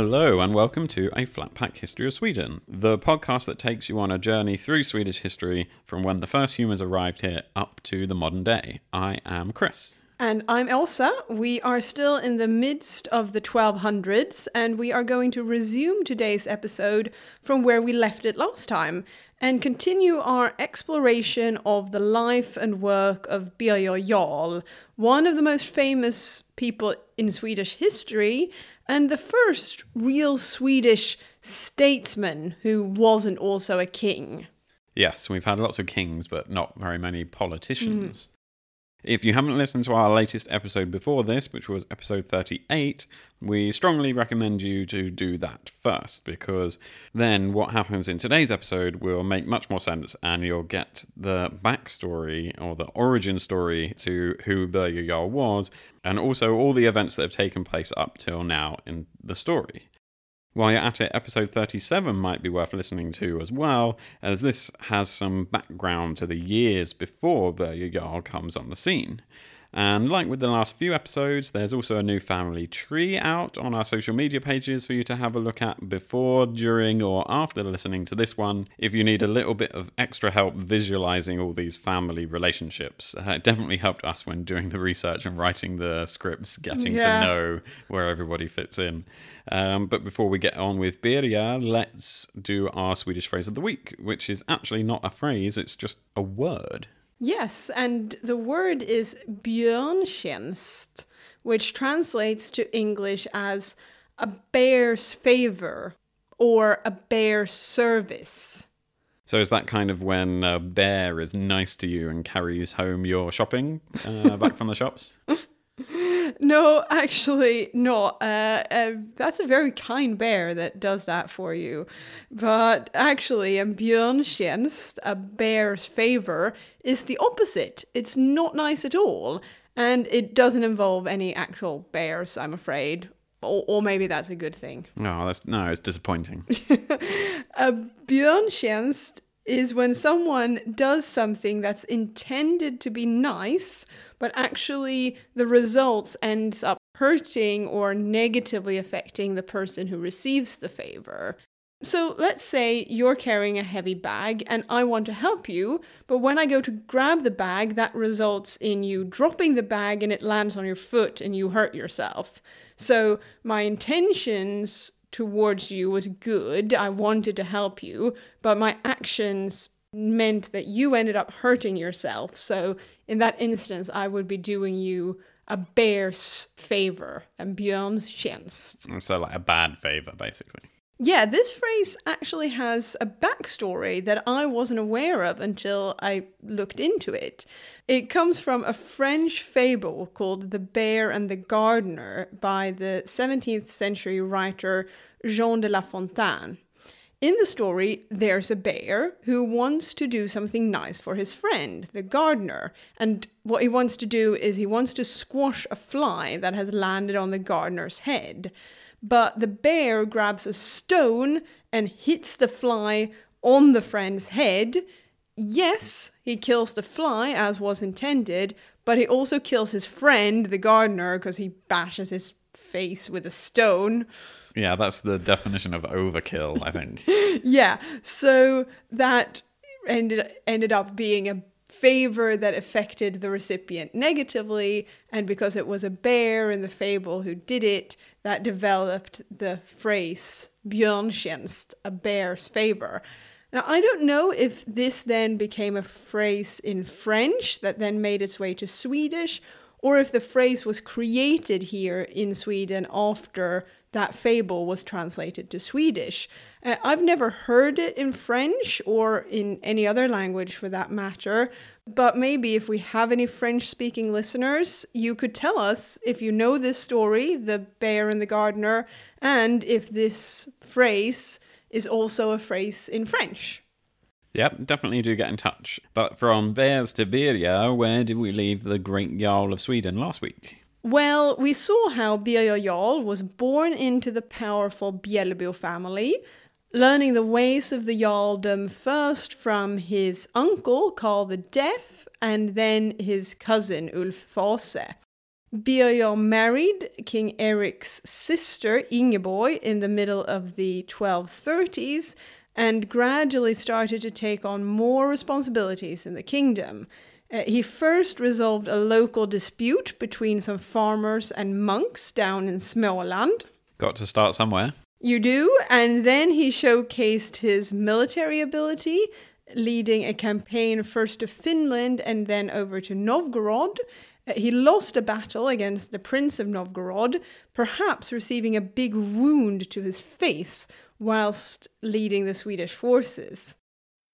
Hello, and welcome to A Flat Pack History of Sweden, the podcast that takes you on a journey through Swedish history from when the first humans arrived here up to the modern day. I am Chris. And I'm Elsa. We are still in the midst of the 1200s, and we are going to resume today's episode from where we left it last time and continue our exploration of the life and work of Birger Jarl, one of the most famous people in Swedish history and the first real Swedish statesman who wasn't also a king. Yes, we've had lots of kings, but not very many politicians. Hmm. If you haven't listened to our latest episode before this, which was episode 38, we strongly recommend you to do that first because then what happens in today's episode will make much more sense and you'll get the backstory or the origin story to who Birger Jarl was and also all the events that have taken place up till now in the story. While you're at it, episode 37 might be worth listening to as well, as this has some background to the years before Birger Jarl comes on the scene. And like with the last few episodes, there's also a new family tree out on our social media pages for you to have a look at before, during, or after listening to this one if you need a little bit of extra help visualizing all these family relationships. Uh, it definitely helped us when doing the research and writing the scripts, getting Yeah. to know where everybody fits in. Um, but before we get on with Birger, let's do our Swedish phrase of the week, which is actually not a phrase, it's just a word. Yes, and the word is björntjänst, which translates to English as a bear's favor or a bear's service. So is that kind of when a bear is nice to you and carries home your shopping uh, back from the shops? No, actually, not. Uh, uh, that's a very kind bear that does that for you. But actually, a björntjänst, a bear's favor, is the opposite. It's not nice at all. And it doesn't involve any actual bears, I'm afraid. Or, or maybe that's a good thing. Oh, that's no, it's disappointing. A björntjänst is when someone does something that's intended to be nice, but actually the results ends up hurting or negatively affecting the person who receives the favor. So let's say you're carrying a heavy bag and I want to help you, but when I go to grab the bag, that results in you dropping the bag and it lands on your foot and you hurt yourself. So my intentions towards you was good. I wanted to help you, but my actions meant that you ended up hurting yourself. So in that instance, I would be doing you a bear's favor, en björntjänst. so like a bad favor, basically. Yeah, this phrase actually has a backstory that I wasn't aware of until I looked into it. It comes from a French fable called The Bear and the Gardener by the 17th century writer Jean de La Fontaine. In the story, there's a bear who wants to do something nice for his friend, the gardener. And what he wants to do is he wants to squash a fly that has landed on the gardener's head. But the bear grabs a stone and hits the fly on the friend's head. Yes, he kills the fly as was intended, but he also kills his friend, the gardener, because he bashes his face with a stone. Yeah, that's the definition of overkill, I think. Yeah, so that ended ended up being a favor that affected the recipient negatively, and because it was a bear in the fable who did it, that developed the phrase björntjänst, a bear's favor. Now, I don't know if this then became a phrase in French that then made its way to Swedish, or if the phrase was created here in Sweden after that fable was translated to Swedish. Uh, I've never heard it in French or in any other language for that matter, but maybe if we have any French speaking listeners, you could tell us if you know this story, The Bear and the Gardener, and if this phrase is also a phrase in French. Yep, definitely do get in touch. But from Bears to Birger, where did we leave the great Jarl of Sweden last week? Well, we saw how Birger Jarl was born into the powerful Bjelbo family, learning the ways of the Jarldom first from his uncle Karl the Deaf and then his cousin Ulf Fase. Birger married King Eric's sister Ingeborg in the middle of the 1230s and gradually started to take on more responsibilities in the kingdom. Uh, he first resolved a local dispute between some farmers and monks down in Småland. Got to start somewhere. You do, and then he showcased his military ability, leading a campaign first to Finland and then over to Novgorod. Uh, he lost a battle against the Prince of Novgorod, perhaps receiving a big wound to his face whilst leading the Swedish forces.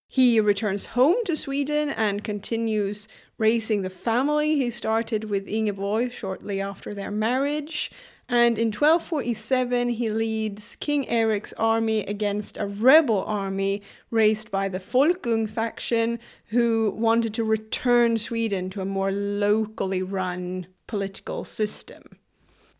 He returns home to Sweden and continues raising the family he started with Ingeborg shortly after their marriage. And in 1247, he leads King Eric's army against a rebel army raised by the Folkung faction, who wanted to return Sweden to a more locally run political system.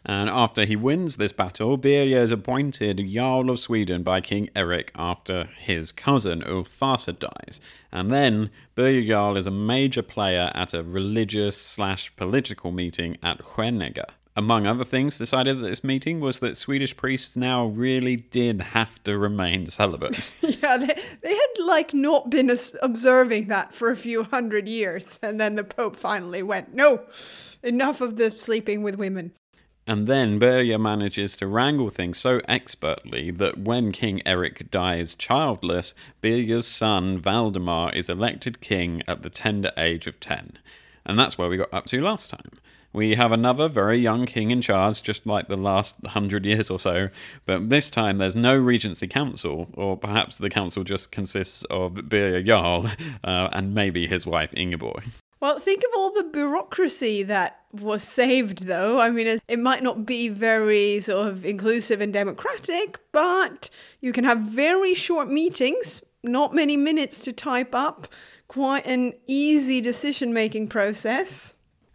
And after he wins this battle, Birger is appointed Jarl of Sweden by King Eric after his cousin Ulf Fase dies. And then Birger Jarl is a major player at a religious slash political meeting at Skänninge. Among other things decided at this meeting was that Swedish priests now really did have to remain celibate. yeah, they, they had like not been observing that for a few hundred years. And then the Pope finally went, no, enough of the sleeping with women. And then Birger manages to wrangle things so expertly that when King Eric dies childless, Birger's son Valdemar is elected king at the tender age of 10. And that's where we got up to last time. We have another very young king in charge, just like the last hundred years or so, but this time there's no Regency Council, or perhaps the council just consists of Birger Jarl uh, and maybe his wife Ingeborg. Well, think of all the bureaucracy that was saved, though. I mean, it might not be very sort of inclusive and democratic, but you can have very short meetings, not many minutes to type up, quite an easy decision making process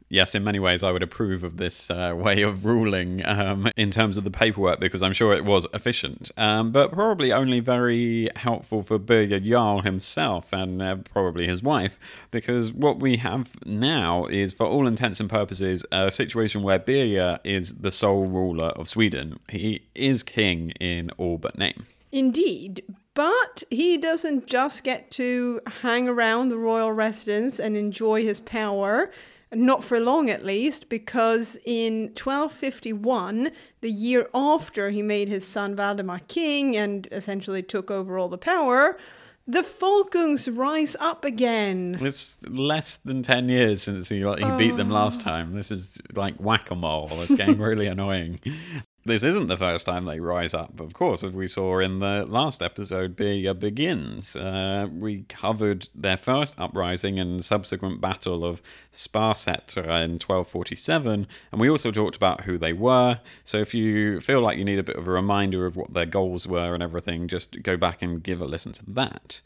yes, in many ways, I would approve of this uh, way of ruling um, in terms of the paperwork because I'm sure it was efficient, um, but probably only very helpful for Birger Jarl himself and uh, probably his wife because what we have now is, for all intents and purposes, a situation where Birger is the sole ruler of Sweden. He is king in all but name. Indeed, but he doesn't just get to hang around the royal residence and enjoy his power not for long at least, because in 1251, the year after he made his son Valdemar king and essentially took over all the power, the Folkungs rise up again. It's less than 10 years since he, like, he beat them last oh. time. This is like whack a mole. It's getting really annoying this isn't the first time they rise up. Of course, as we saw in the last episode, Birger Begins. Uh, we covered their first uprising and subsequent battle of Sparsätra in 1247, and we also talked about who they were. So if you feel like you need a bit of a reminder of what their goals were and everything, just go back and give a listen to that.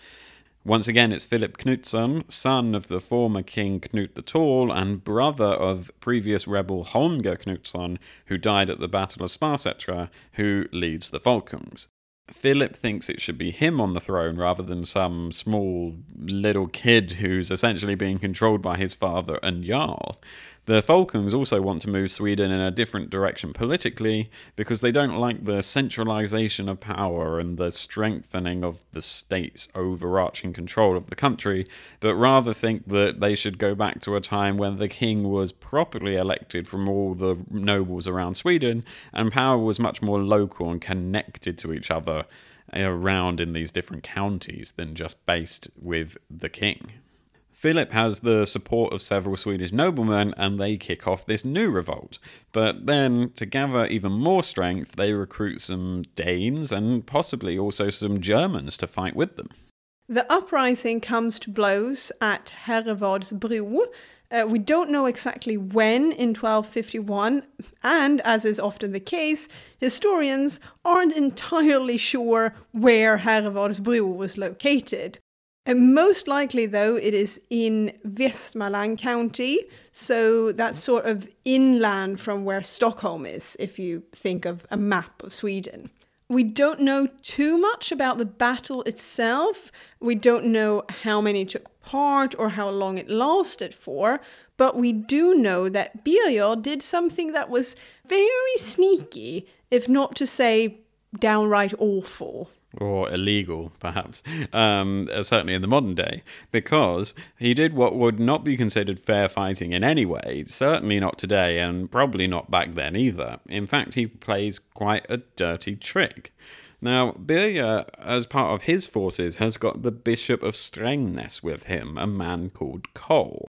Once again, it's Philip Knutsson, son of the former King Knut the Tall and brother of previous rebel Holmger Knutsson, who died at the Battle of Sparsätra, who leads the Folkungs. Philip thinks it should be him on the throne rather than some small little kid who's essentially being controlled by his father and Jarl. The Folkungs also want to move Sweden in a different direction politically because they don't like the centralization of power and the strengthening of the state's overarching control of the country, but rather think that they should go back to a time when the king was properly elected from all the nobles around Sweden and power was much more local and connected to each other around in these different counties than just based with the king. Philip has the support of several Swedish noblemen and they kick off this new revolt. But then, to gather even more strength, they recruit some Danes and possibly also some Germans to fight with them. The uprising comes to blows at Herrevadsbro. Uh, we don't know exactly when in 1251, and as is often the case, historians aren't entirely sure where Herrevadsbro was located. And most likely, though, it is in Västmanland County, so that's sort of inland from where Stockholm is, if you think of a map of Sweden. We don't know too much about the battle itself. We don't know how many took part or how long it lasted for, But we do know that Birger did something that was very sneaky, if not to say downright awful or illegal, perhaps, um, uh, certainly in the modern day, because he did what would not be considered fair fighting in any way, certainly not today, and probably not back then either. In fact, he plays quite a dirty trick. Now, Birger, as part of his forces, has got the Bishop of Strängnäs with him, a man called Koll.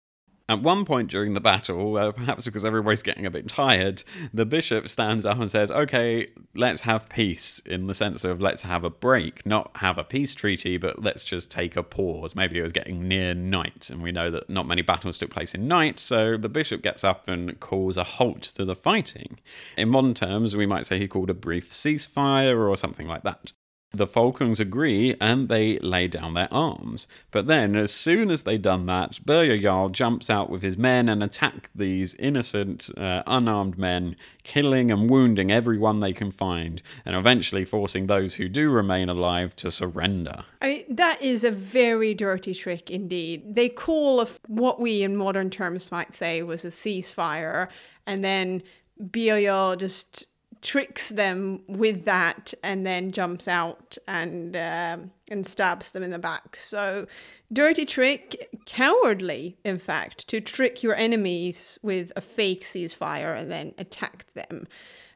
At one point during the battle, uh, perhaps because everybody's getting a bit tired, the bishop stands up and says, Okay, let's have peace, in the sense of let's have a break, not have a peace treaty, but let's just take a pause. Maybe it was getting near night, and we know that not many battles took place in night, so the bishop gets up and calls a halt to the fighting. In modern terms, we might say he called a brief ceasefire or something like that. The Folkungs agree and they lay down their arms. But then, as soon as they've done that, Birger Jarl jumps out with his men and attack these innocent, uh, unarmed men, killing and wounding everyone they can find, and eventually forcing those who do remain alive to surrender. I, that is a very dirty trick indeed. They call of what we in modern terms might say was a ceasefire, and then Birger just tricks them with that and then jumps out and um, and stabs them in the back. So dirty trick, cowardly in fact, to trick your enemies with a fake ceasefire and then attack them.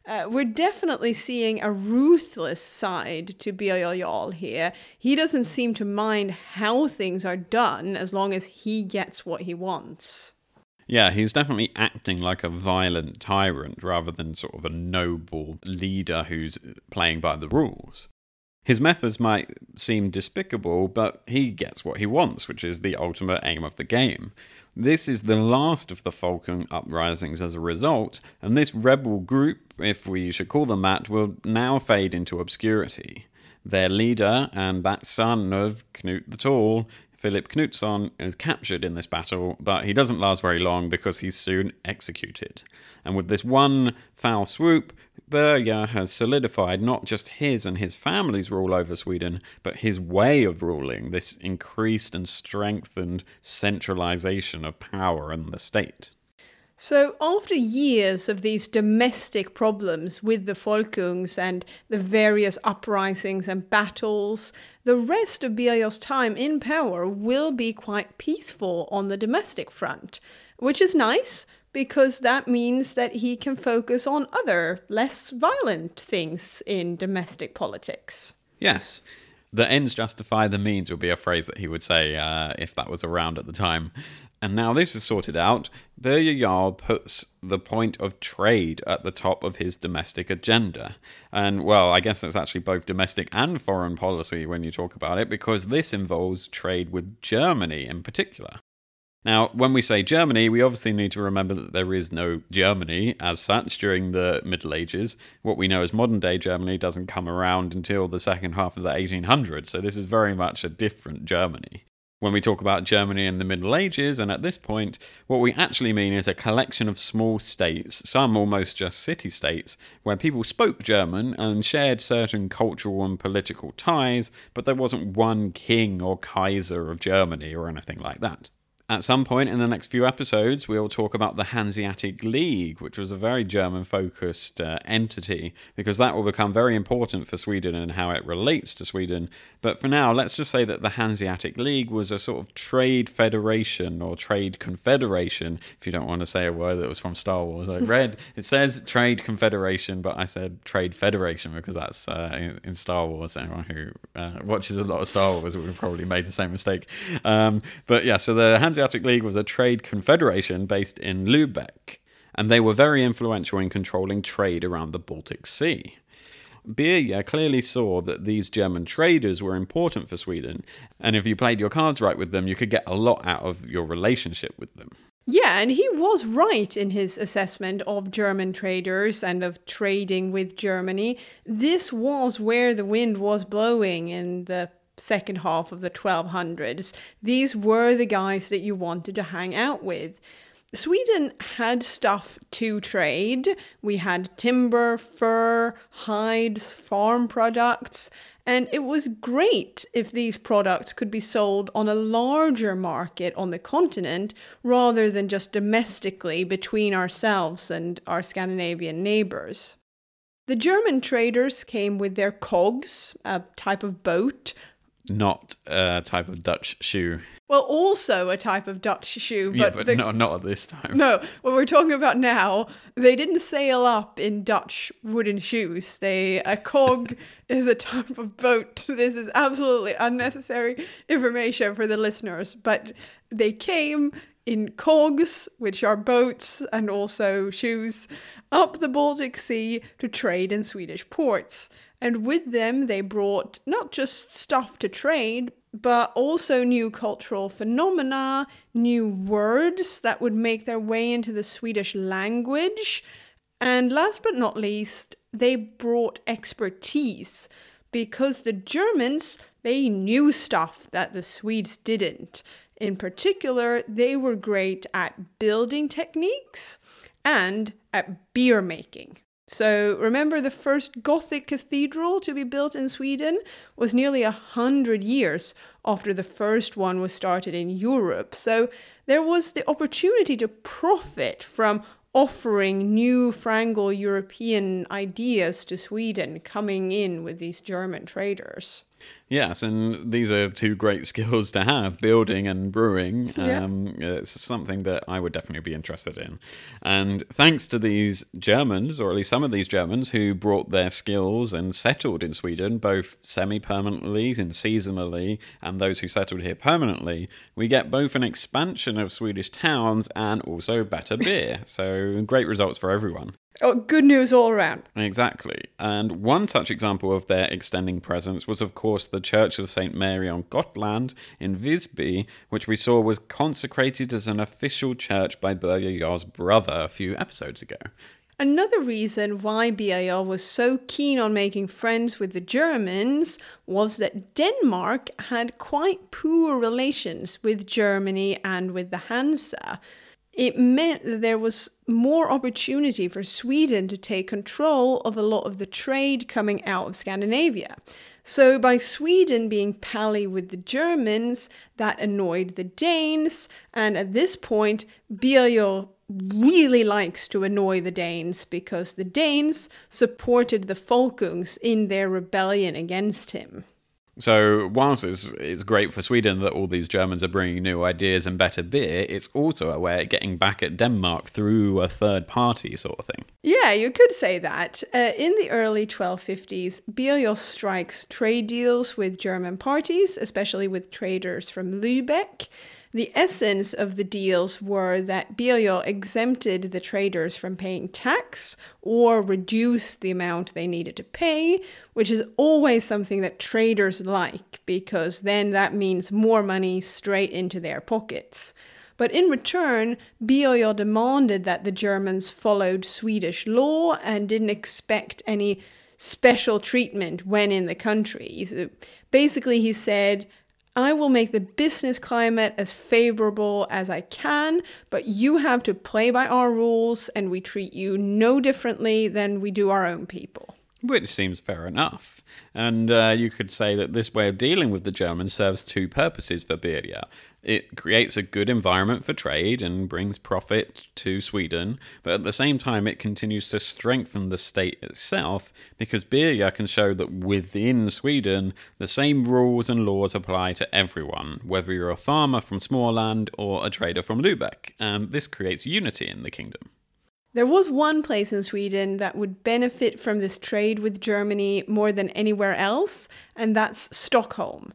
Uh, we're definitely seeing a ruthless side to Jarl here. He doesn't seem to mind how things are done as long as he gets what he wants. Yeah, he's definitely acting like a violent tyrant rather than sort of a noble leader who's playing by the rules. His methods might seem despicable, but he gets what he wants, which is the ultimate aim of the game. This is the last of the Folkung uprisings as a result, and this rebel group, if we should call them that, will now fade into obscurity. Their leader and that son of Knut the Tall Philip Knutsson is captured in this battle, but he doesn't last very long because he's soon executed. And with this one foul swoop, Birger has solidified not just his and his family's rule over Sweden, but his way of ruling, this increased and strengthened centralization of power in the state. So, after years of these domestic problems with the Folkungs and the various uprisings and battles, the rest of Birger's time in power will be quite peaceful on the domestic front, which is nice because that means that he can focus on other, less violent things in domestic politics. Yes. The ends justify the means would be a phrase that he would say uh, if that was around at the time. And now this is sorted out, Birger Jarl puts the point of trade at the top of his domestic agenda. And well, I guess that's actually both domestic and foreign policy when you talk about it, because this involves trade with Germany in particular. Now, when we say Germany, we obviously need to remember that there is no Germany as such during the Middle Ages. What we know as modern day Germany doesn't come around until the second half of the 1800s, so this is very much a different Germany when we talk about Germany in the Middle Ages, and at this point, what we actually mean is a collection of small states, some almost just city states, where people spoke German and shared certain cultural and political ties, but there wasn't one king or Kaiser of Germany or anything like that. At some point in the next few episodes, we'll talk about the Hanseatic League, which was a very German focused uh, entity, because that will become very important for Sweden and how it relates to Sweden. But for now, let's just say that the Hanseatic League was a sort of trade federation or trade confederation, if you don't want to say a word that was from Star Wars. I read it says trade confederation, but I said trade federation because that's uh, in, in, Star Wars. Anyone who uh, watches a lot of Star Wars would have probably made the same mistake. Um, but yeah, so the Hanseatic Hanseatic League was a trade confederation based in Lübeck, and they were very influential in controlling trade around the Baltic Sea. Birger clearly saw that these German traders were important for Sweden, and if you played your cards right with them, you could get a lot out of your relationship with them. Yeah, and he was right in his assessment of German traders and of trading with Germany. This was where the wind was blowing in the second half of the 1200s. These were the guys that you wanted to hang out with. Sweden had stuff to trade. We had timber, fur, hides, farm products, And it was great if these products could be sold on a larger market on the continent rather than just domestically between ourselves and our Scandinavian neighbours. The German traders came with their cogs, a type of boat. Not a type of Dutch shoe. Well, also a type of Dutch shoe, but, yeah, but the, no, not at this time. no, what we're talking about now, they didn't sail up in Dutch wooden shoes. They a cog is a type of boat. This is absolutely unnecessary information for the listeners, but they came in cogs, which are boats and also shoes, up the Baltic Sea to trade in Swedish ports. And with them, they brought not just stuff to trade, but also new cultural phenomena, new words that would make their way into the Swedish language. And last but not least, they brought expertise because the Germans, they knew stuff that the Swedes didn't. In particular, they were great at building techniques and at beer making. So remember, the first Gothic cathedral to be built in Sweden was nearly a hundred years after the first one was started in Europe. So there was the opportunity to profit from offering new Franco European ideas to Sweden coming in with these German traders. Yes, and these are two great skills to have building and brewing. Yeah. Um, it's something that I would definitely be interested in. And thanks to these Germans, or at least some of these Germans, who brought their skills and settled in Sweden, both semi permanently and seasonally, and those who settled here permanently, we get both an expansion of Swedish towns and also better beer. so great results for everyone. Oh, good news all around. Exactly. And one such example of their extending presence was, of course, the Church of St. Mary on Gotland in Visby, which we saw was consecrated as an official church by Birger Jarl's brother a few episodes ago. Another reason why Birger was so keen on making friends with the Germans was that Denmark had quite poor relations with Germany and with the Hansa it meant that there was more opportunity for Sweden to take control of a lot of the trade coming out of Scandinavia. So, by Sweden being pally with the Germans, that annoyed the Danes, and at this point, Birger really likes to annoy the Danes because the Danes supported the Folkungs in their rebellion against him. So, whilst it's, it's great for Sweden that all these Germans are bringing new ideas and better beer, it's also a way of getting back at Denmark through a third party sort of thing. Yeah, you could say that. Uh, in the early 1250s, Birger strikes trade deals with German parties, especially with traders from Lübeck. The essence of the deals were that Birger exempted the traders from paying tax or reduced the amount they needed to pay, which is always something that traders like because then that means more money straight into their pockets. But in return, Birger demanded that the Germans followed Swedish law and didn't expect any special treatment when in the country. Basically, he said, I will make the business climate as favorable as I can, but you have to play by our rules and we treat you no differently than we do our own people. Which seems fair enough. And uh, you could say that this way of dealing with the Germans serves two purposes for Birger. It creates a good environment for trade and brings profit to Sweden, but at the same time, it continues to strengthen the state itself because Birger can show that within Sweden, the same rules and laws apply to everyone, whether you're a farmer from Småland or a trader from Lübeck, and this creates unity in the kingdom. There was one place in Sweden that would benefit from this trade with Germany more than anywhere else, and that's Stockholm.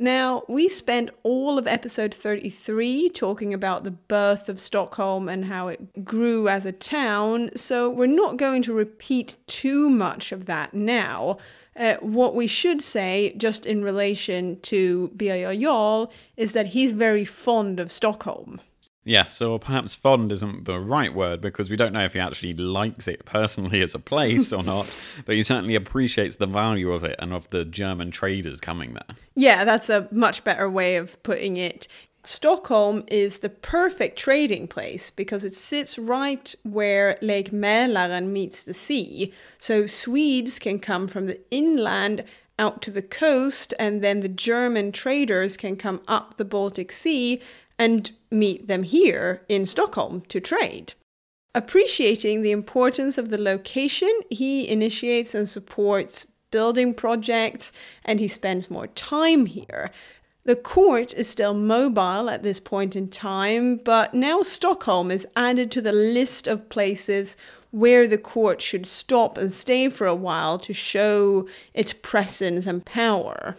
Now, we spent all of episode 33 talking about the birth of Stockholm and how it grew as a town, so we're not going to repeat too much of that now. Uh, what we should say, just in relation to Birger Jarl, is that he's very fond of Stockholm. Yes, so perhaps fond isn't the right word because we don't know if he actually likes it personally as a place or not, but he certainly appreciates the value of it and of the German traders coming there. Yeah, that's a much better way of putting it. Stockholm is the perfect trading place because it sits right where Lake Mälaren meets the sea. So Swedes can come from the inland out to the coast, and then the German traders can come up the Baltic Sea and meet them here in Stockholm to trade. Appreciating the importance of the location, he initiates and supports building projects and he spends more time here. The court is still mobile at this point in time, but now Stockholm is added to the list of places where the court should stop and stay for a while to show its presence and power.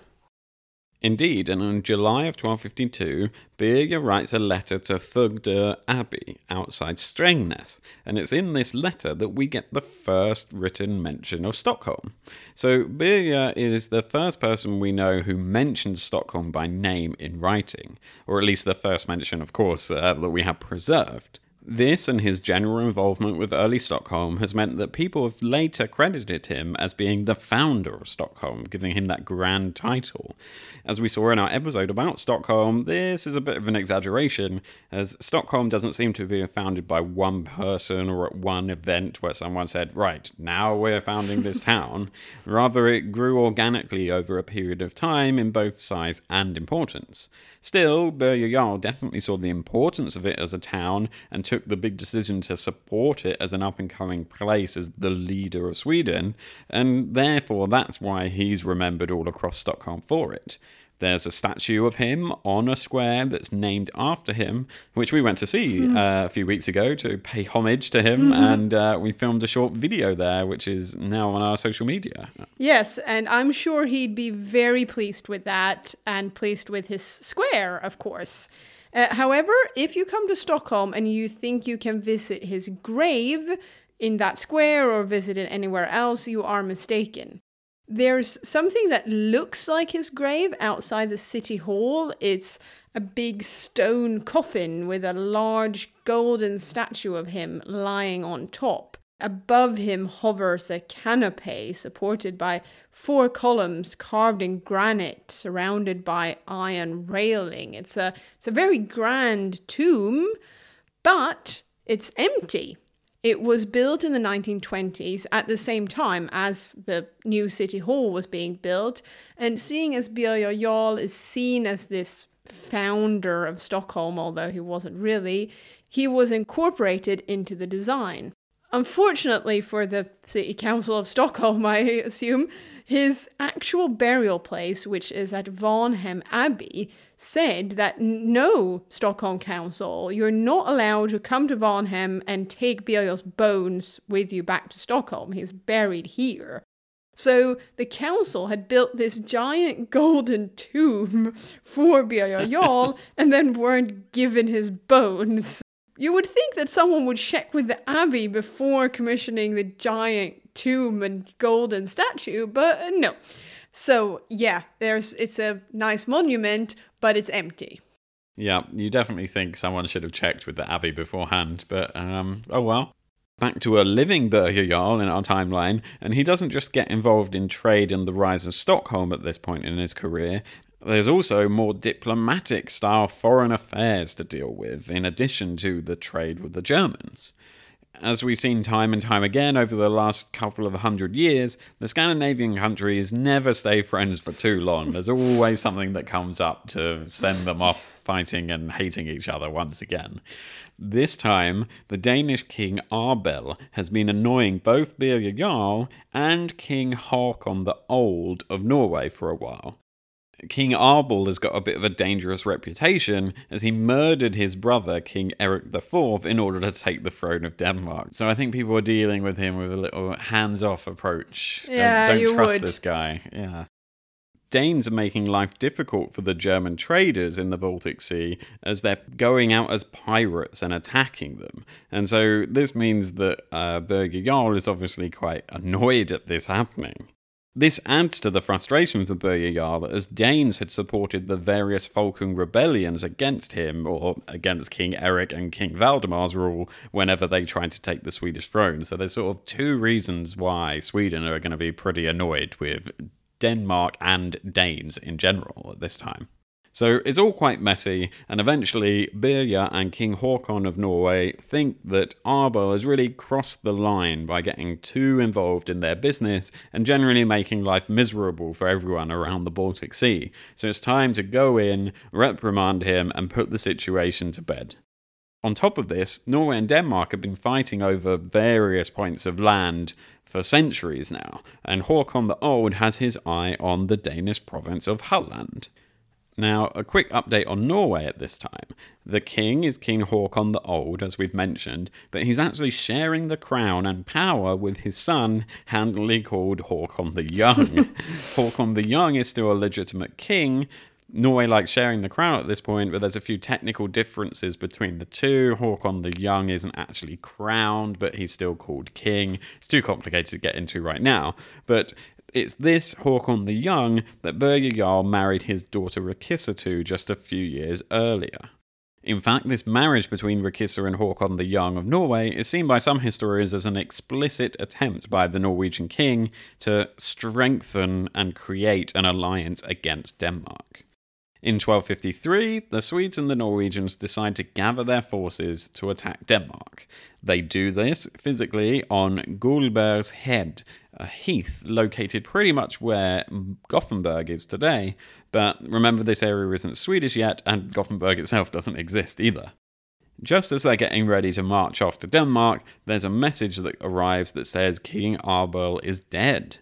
Indeed, and in July of 1252, Birger writes a letter to Fogdö Abbey outside Strängnäs, and it's in this letter that we get the first written mention of Stockholm. So Birger is the first person we know who mentions Stockholm by name in writing, or at least the first mention, of course, uh, that we have preserved. This and his general involvement with early Stockholm has meant that people have later credited him as being the founder of Stockholm, giving him that grand title. As we saw in our episode about Stockholm, this is a bit of an exaggeration, as Stockholm doesn't seem to be founded by one person or at one event where someone said, Right, now we're founding this town. Rather, it grew organically over a period of time in both size and importance. Still, Jarl definitely saw the importance of it as a town and took the big decision to support it as an up and coming place as the leader of Sweden, and therefore that's why he's remembered all across Stockholm for it. There's a statue of him on a square that's named after him, which we went to see mm. uh, a few weeks ago to pay homage to him. Mm-hmm. And uh, we filmed a short video there, which is now on our social media. Yes, and I'm sure he'd be very pleased with that and pleased with his square, of course. Uh, however, if you come to Stockholm and you think you can visit his grave in that square or visit it anywhere else, you are mistaken. There's something that looks like his grave outside the city hall. It's a big stone coffin with a large golden statue of him lying on top. Above him hovers a canopy supported by four columns carved in granite, surrounded by iron railing. It's a, it's a very grand tomb, but it's empty. It was built in the 1920s at the same time as the new city hall was being built, and seeing as Birger Jarl is seen as this founder of Stockholm, although he wasn't really, he was incorporated into the design. Unfortunately for the City Council of Stockholm, I assume, his actual burial place, which is at Varnhem Abbey, said that no, Stockholm Council, you're not allowed to come to Varnhem and take Birger's bones with you back to Stockholm. He's buried here. So the council had built this giant golden tomb for Jarl and then weren't given his bones. You would think that someone would check with the abbey before commissioning the giant tomb and golden statue, but uh, no. So yeah, there's it's a nice monument, but it's empty. Yeah, you definitely think someone should have checked with the abbey beforehand, but um, oh well. Back to a living Birger Jarl in our timeline, and he doesn't just get involved in trade and the rise of Stockholm at this point in his career. There's also more diplomatic style foreign affairs to deal with, in addition to the trade with the Germans as we've seen time and time again over the last couple of hundred years, the Scandinavian countries never stay friends for too long. There's always something that comes up to send them off fighting and hating each other once again. This time, the Danish king Abel has been annoying both Birger Jarl and King Haakon the Old of Norway for a while. King Abel has got a bit of a dangerous reputation as he murdered his brother, King Eric IV, in order to take the throne of Denmark. So I think people are dealing with him with a little hands off approach. Yeah, don't, don't trust would. this guy. Yeah. Danes are making life difficult for the German traders in the Baltic Sea as they're going out as pirates and attacking them. And so this means that uh, Birger Jarl is obviously quite annoyed at this happening. This adds to the frustration for Birger Jarl as Danes had supported the various Folkung rebellions against him or against King Eric and King Valdemar's rule whenever they tried to take the Swedish throne. So there's sort of two reasons why Sweden are going to be pretty annoyed with Denmark and Danes in general at this time. So it's all quite messy, and eventually Birger and King Haakon of Norway think that Abel has really crossed the line by getting too involved in their business and generally making life miserable for everyone around the Baltic Sea. So it's time to go in, reprimand him, and put the situation to bed. On top of this, Norway and Denmark have been fighting over various points of land for centuries now, and Haakon the Old has his eye on the Danish province of Halland. Now, a quick update on Norway at this time. The king is King Haakon the Old, as we've mentioned, but he's actually sharing the crown and power with his son, handily called Haakon the Young. Haakon the Young is still a legitimate king, Norway likes sharing the crown at this point, but there's a few technical differences between the two. Haakon the Young isn't actually crowned, but he's still called king. It's too complicated to get into right now. But it's this Haakon the Young that Birger Jarl married his daughter Rikissa to just a few years earlier. In fact, this marriage between Rikissa and Haakon the Young of Norway is seen by some historians as an explicit attempt by the Norwegian king to strengthen and create an alliance against Denmark. In 1253, the Swedes and the Norwegians decide to gather their forces to attack Denmark. They do this physically on Guldberg's Head, a heath located pretty much where Gothenburg is today, but remember this area isn't Swedish yet, and Gothenburg itself doesn't exist either. Just as they're getting ready to march off to Denmark, there's a message that arrives that says King Abel is dead.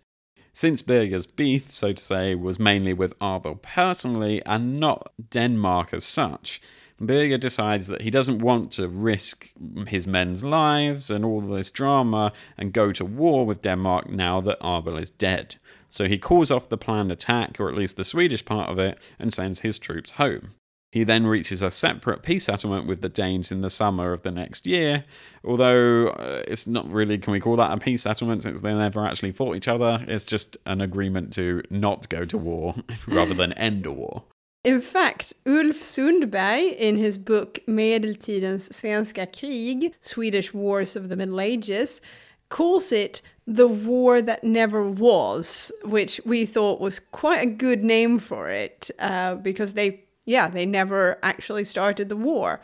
Since Birger's beef, so to say, was mainly with Abel personally and not Denmark as such, Birger decides that he doesn't want to risk his men's lives and all this drama and go to war with Denmark now that Abel is dead. So he calls off the planned attack, or at least the Swedish part of it, and sends his troops home. He then reaches a separate peace settlement with the Danes in the summer of the next year, although uh, it's not really, can we call that a peace settlement since they never actually fought each other? It's just an agreement to not go to war rather than end a war. In fact, Ulf Sundberg, in his book Medeltidens svenska krig, Swedish Wars of the Middle Ages, calls it the war that never was, which we thought was quite a good name for it uh, because they yeah, they never actually started the war.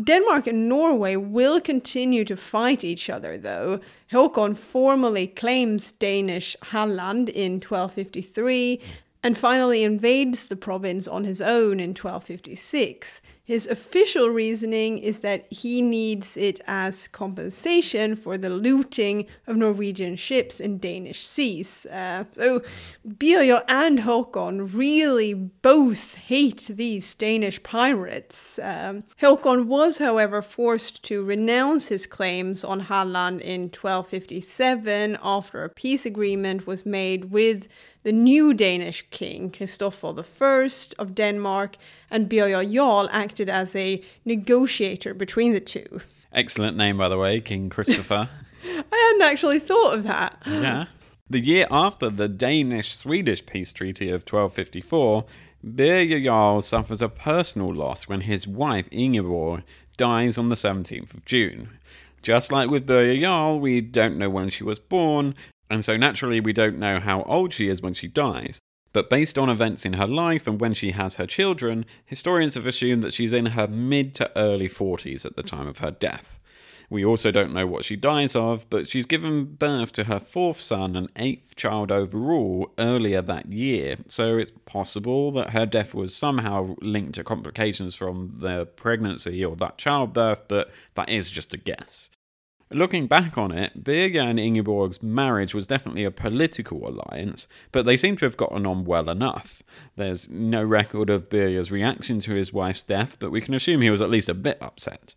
Denmark and Norway will continue to fight each other, though. Håkon formally claims Danish Halland in 1253 and finally invades the province on his own in 1256. His official reasoning is that he needs it as compensation for the looting of Norwegian ships in Danish seas. Uh, so Birger and Håkon really both hate these Danish pirates. Um, was, however, forced to renounce his claims on Halland in 1257 after a peace agreement was made with the new Danish king, Christopher I of Denmark, and Birger Jarl acted as a negotiator between the two. Excellent name, by the way, King Christopher. I hadn't actually thought of that. Yeah. The year after the Danish Swedish peace treaty of 1254, Birger Jarl suffers a personal loss when his wife Ingeborg dies on the 17th of June. Just like with Birger Jarl, we don't know when she was born, and so naturally we don't know how old she is when she dies. But based on events in her life and when she has her children, historians have assumed that she's in her mid to early 40s at the time of her death. We also don't know what she dies of, but she's given birth to her fourth son and eighth child overall earlier that year, so it's possible that her death was somehow linked to complications from the pregnancy or that childbirth, but that is just a guess. Looking back on it, Birger and Ingeborg's marriage was definitely a political alliance, but they seem to have gotten on well enough. There's no record of Birger's reaction to his wife's death, but we can assume he was at least a bit upset.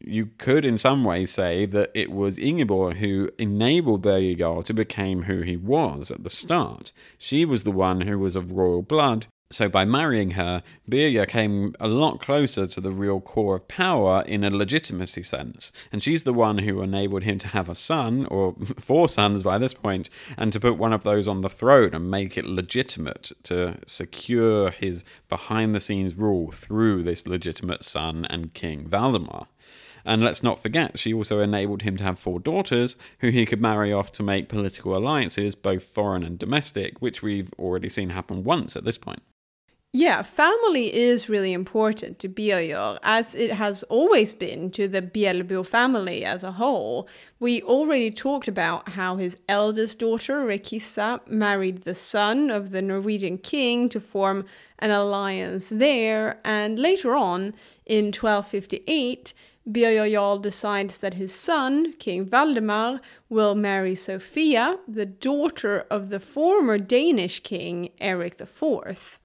You could, in some ways, say that it was Ingeborg who enabled Birger to become who he was at the start. She was the one who was of royal blood, so by marrying her, Birger came a lot closer to the real core of power in a legitimacy sense, and she's the one who enabled him to have a son, or four sons by this point, and to put one of those on the throne and make it legitimate to secure his behind the scenes rule through this legitimate son and king Valdemar. And let's not forget, she also enabled him to have four daughters who he could marry off to make political alliances, both foreign and domestic, which we've already seen happen once at this point. Yeah, family is really important to Birger, as it has always been to the Bjelbo family as a whole. We already talked about how his eldest daughter, Rikissa, married the son of the Norwegian king to form an alliance there, and later on, in 1258, Birger Jarl decides that his son, King Valdemar, will marry Sophia, the daughter of the former Danish king Eric IV.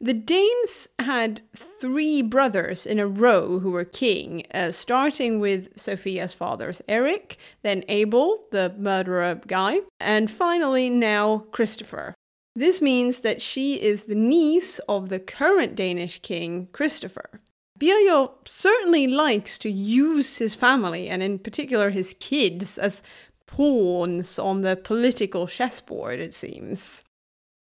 The Danes had three brothers in a row who were king, uh, starting with Sophia's father's Eric, then Abel, the murderer guy, and finally now Christopher. This means that she is the niece of the current Danish king, Christopher. Birger certainly likes to use his family, and in particular his kids, as pawns on the political chessboard, it seems.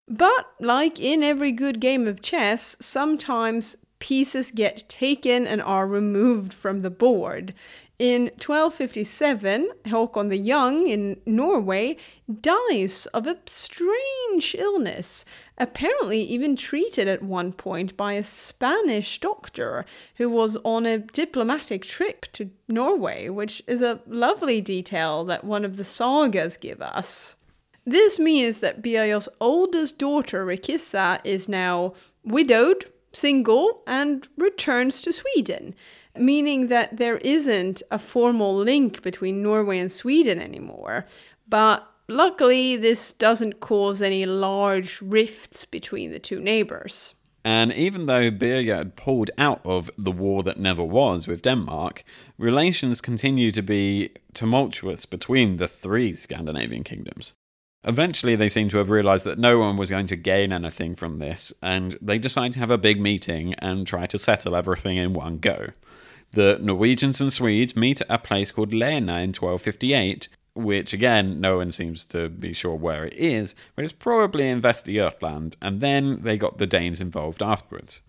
But, like in every good game of chess, sometimes pieces get taken and are removed from the board. In 1257, Håkon the Young in Norway dies of a strange illness, apparently even treated at one point by a Spanish doctor who was on a diplomatic trip to Norway, which is a lovely detail that one of the sagas give us. This means that Birger's oldest daughter, Rikissa, is now widowed, single, and returns to Sweden meaning that there isn't a formal link between Norway and Sweden anymore. But luckily, this doesn't cause any large rifts between the two neighbors. And even though Birger had pulled out of the war that never was with Denmark, relations continue to be tumultuous between the three Scandinavian kingdoms. Eventually, they seem to have realized that no one was going to gain anything from this, and they decide to have a big meeting and try to settle everything in one go. The Norwegians and Swedes meet at a place called Lena in 1258, which again, no one seems to be sure where it is, but it's probably in Västergötland, and then they got the Danes involved afterwards.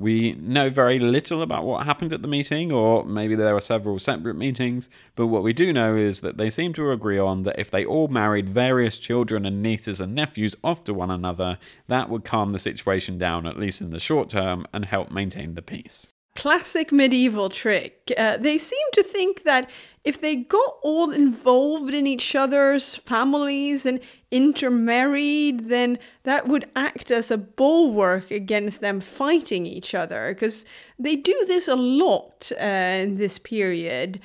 We know very little about what happened at the meeting, or maybe there were several separate meetings, but what we do know is that they seem to agree on that if they all married various children and nieces and nephews off to one another, that would calm the situation down, at least in the short term, and help maintain the peace classic medieval trick. Uh, they seem to think that if they got all involved in each other's families and intermarried, then that would act as a bulwark against them fighting each other. Because they do this a lot uh, in this period.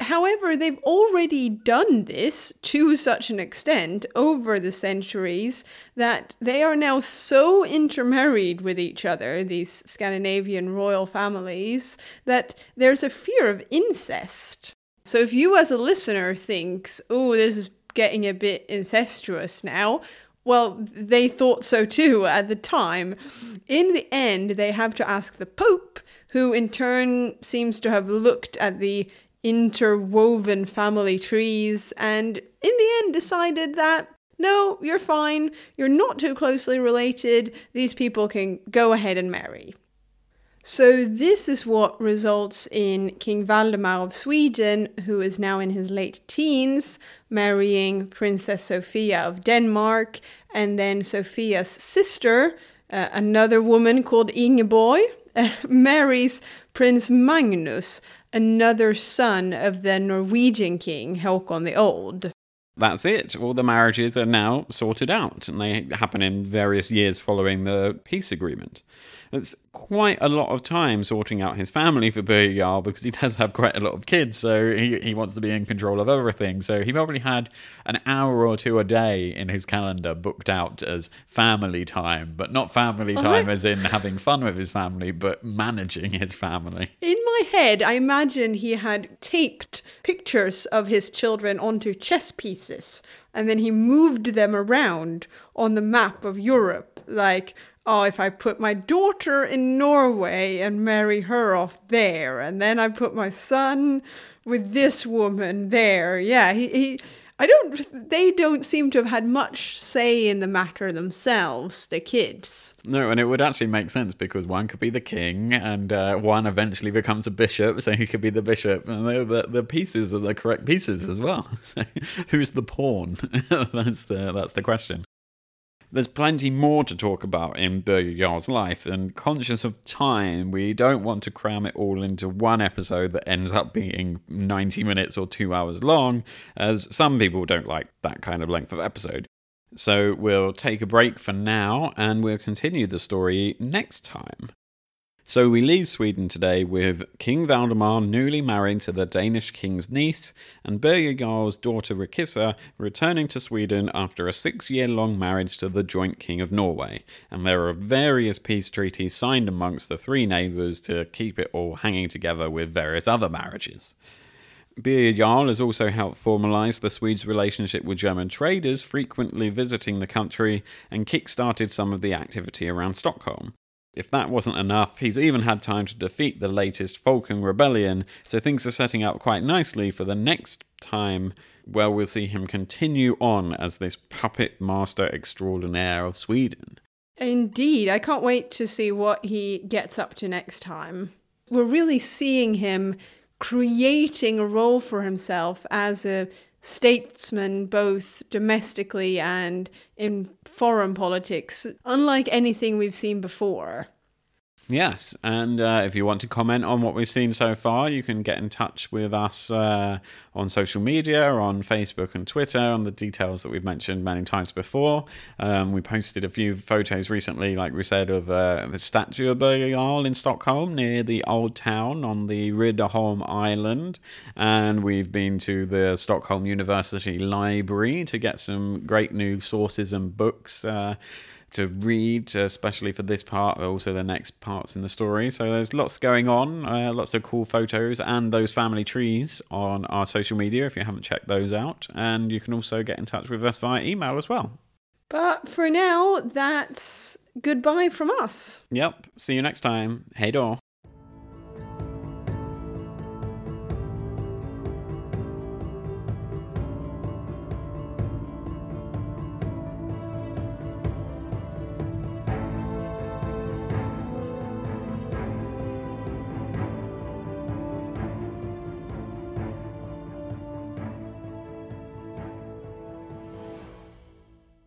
However, they've already done this to such an extent over the centuries that they are now so intermarried with each other, these Scandinavian royal families, that there's a fear of incest. So if you as a listener thinks, oh, this is getting a bit incestuous now, well, they thought so too at the time. In the end, they have to ask the Pope, who in turn seems to have looked at the interwoven family trees, and in the end decided that no, you're fine, you're not too closely related, these people can go ahead and marry. So, this is what results in King Valdemar of Sweden, who is now in his late teens, marrying Princess Sophia of Denmark, and then Sophia's sister, uh, another woman called Ingeborg, uh, marries Prince Magnus, another son of the Norwegian king Håkon the Old. That's it. All the marriages are now sorted out, and they happen in various years following the peace agreement. It's quite a lot of time sorting out his family for Birger because he does have quite a lot of kids, so he, he wants to be in control of everything. So he probably had an hour or two a day in his calendar booked out as family time, but not family time as in having fun with his family, but managing his family. In my head, I imagine he had taped pictures of his children onto chess pieces and then he moved them around on the map of Europe. Like, oh, if I put my daughter in Norway and marry her off there, and then I put my son with this woman there. Yeah, he, he I don't they don't seem to have had much say in the matter themselves, the kids. No, and it would actually make sense because one could be the king and uh, one eventually becomes a bishop, so he could be the bishop. And the, the pieces are the correct pieces as well. So who's the pawn? that's the that's the question. There's plenty more to talk about in Birger Jarl's life, and conscious of time, we don't want to cram it all into one episode that ends up being 90 minutes or two hours long, as some people don't like that kind of length of episode. So we'll take a break for now and we'll continue the story next time. So we leave Sweden today with King Valdemar newly married to the Danish king's niece, and Birger Jarl's daughter Rikissa returning to Sweden after a six year long marriage to the joint king of Norway. And there are various peace treaties signed amongst the three neighbours to keep it all hanging together with various other marriages. Birger Jarl has also helped formalise the Swedes' relationship with German traders frequently visiting the country and kick-started some of the activity around Stockholm. If that wasn't enough, he's even had time to defeat the latest Folkung rebellion, so things are setting up quite nicely for the next time where we'll see him continue on as this puppet master extraordinaire of Sweden. Indeed, I can't wait to see what he gets up to next time. We're really seeing him creating a role for himself as a statesman, both domestically and in foreign politics, unlike anything we've seen before. Yes, and uh, if you want to comment on what we've seen so far, you can get in touch with us uh, on social media, on Facebook and Twitter, on the details that we've mentioned many times before. Um, we posted a few photos recently, like we said, of uh, the statue of Birger in Stockholm near the old town on the Riddarholm Island, and we've been to the Stockholm University Library to get some great new sources and books uh, to read, especially for this part, but also the next parts in the story. So there's lots going on, uh, lots of cool photos, and those family trees on our social media if you haven't checked those out. And you can also get in touch with us via email as well. But for now, that's goodbye from us. Yep. See you next time. Hey, door.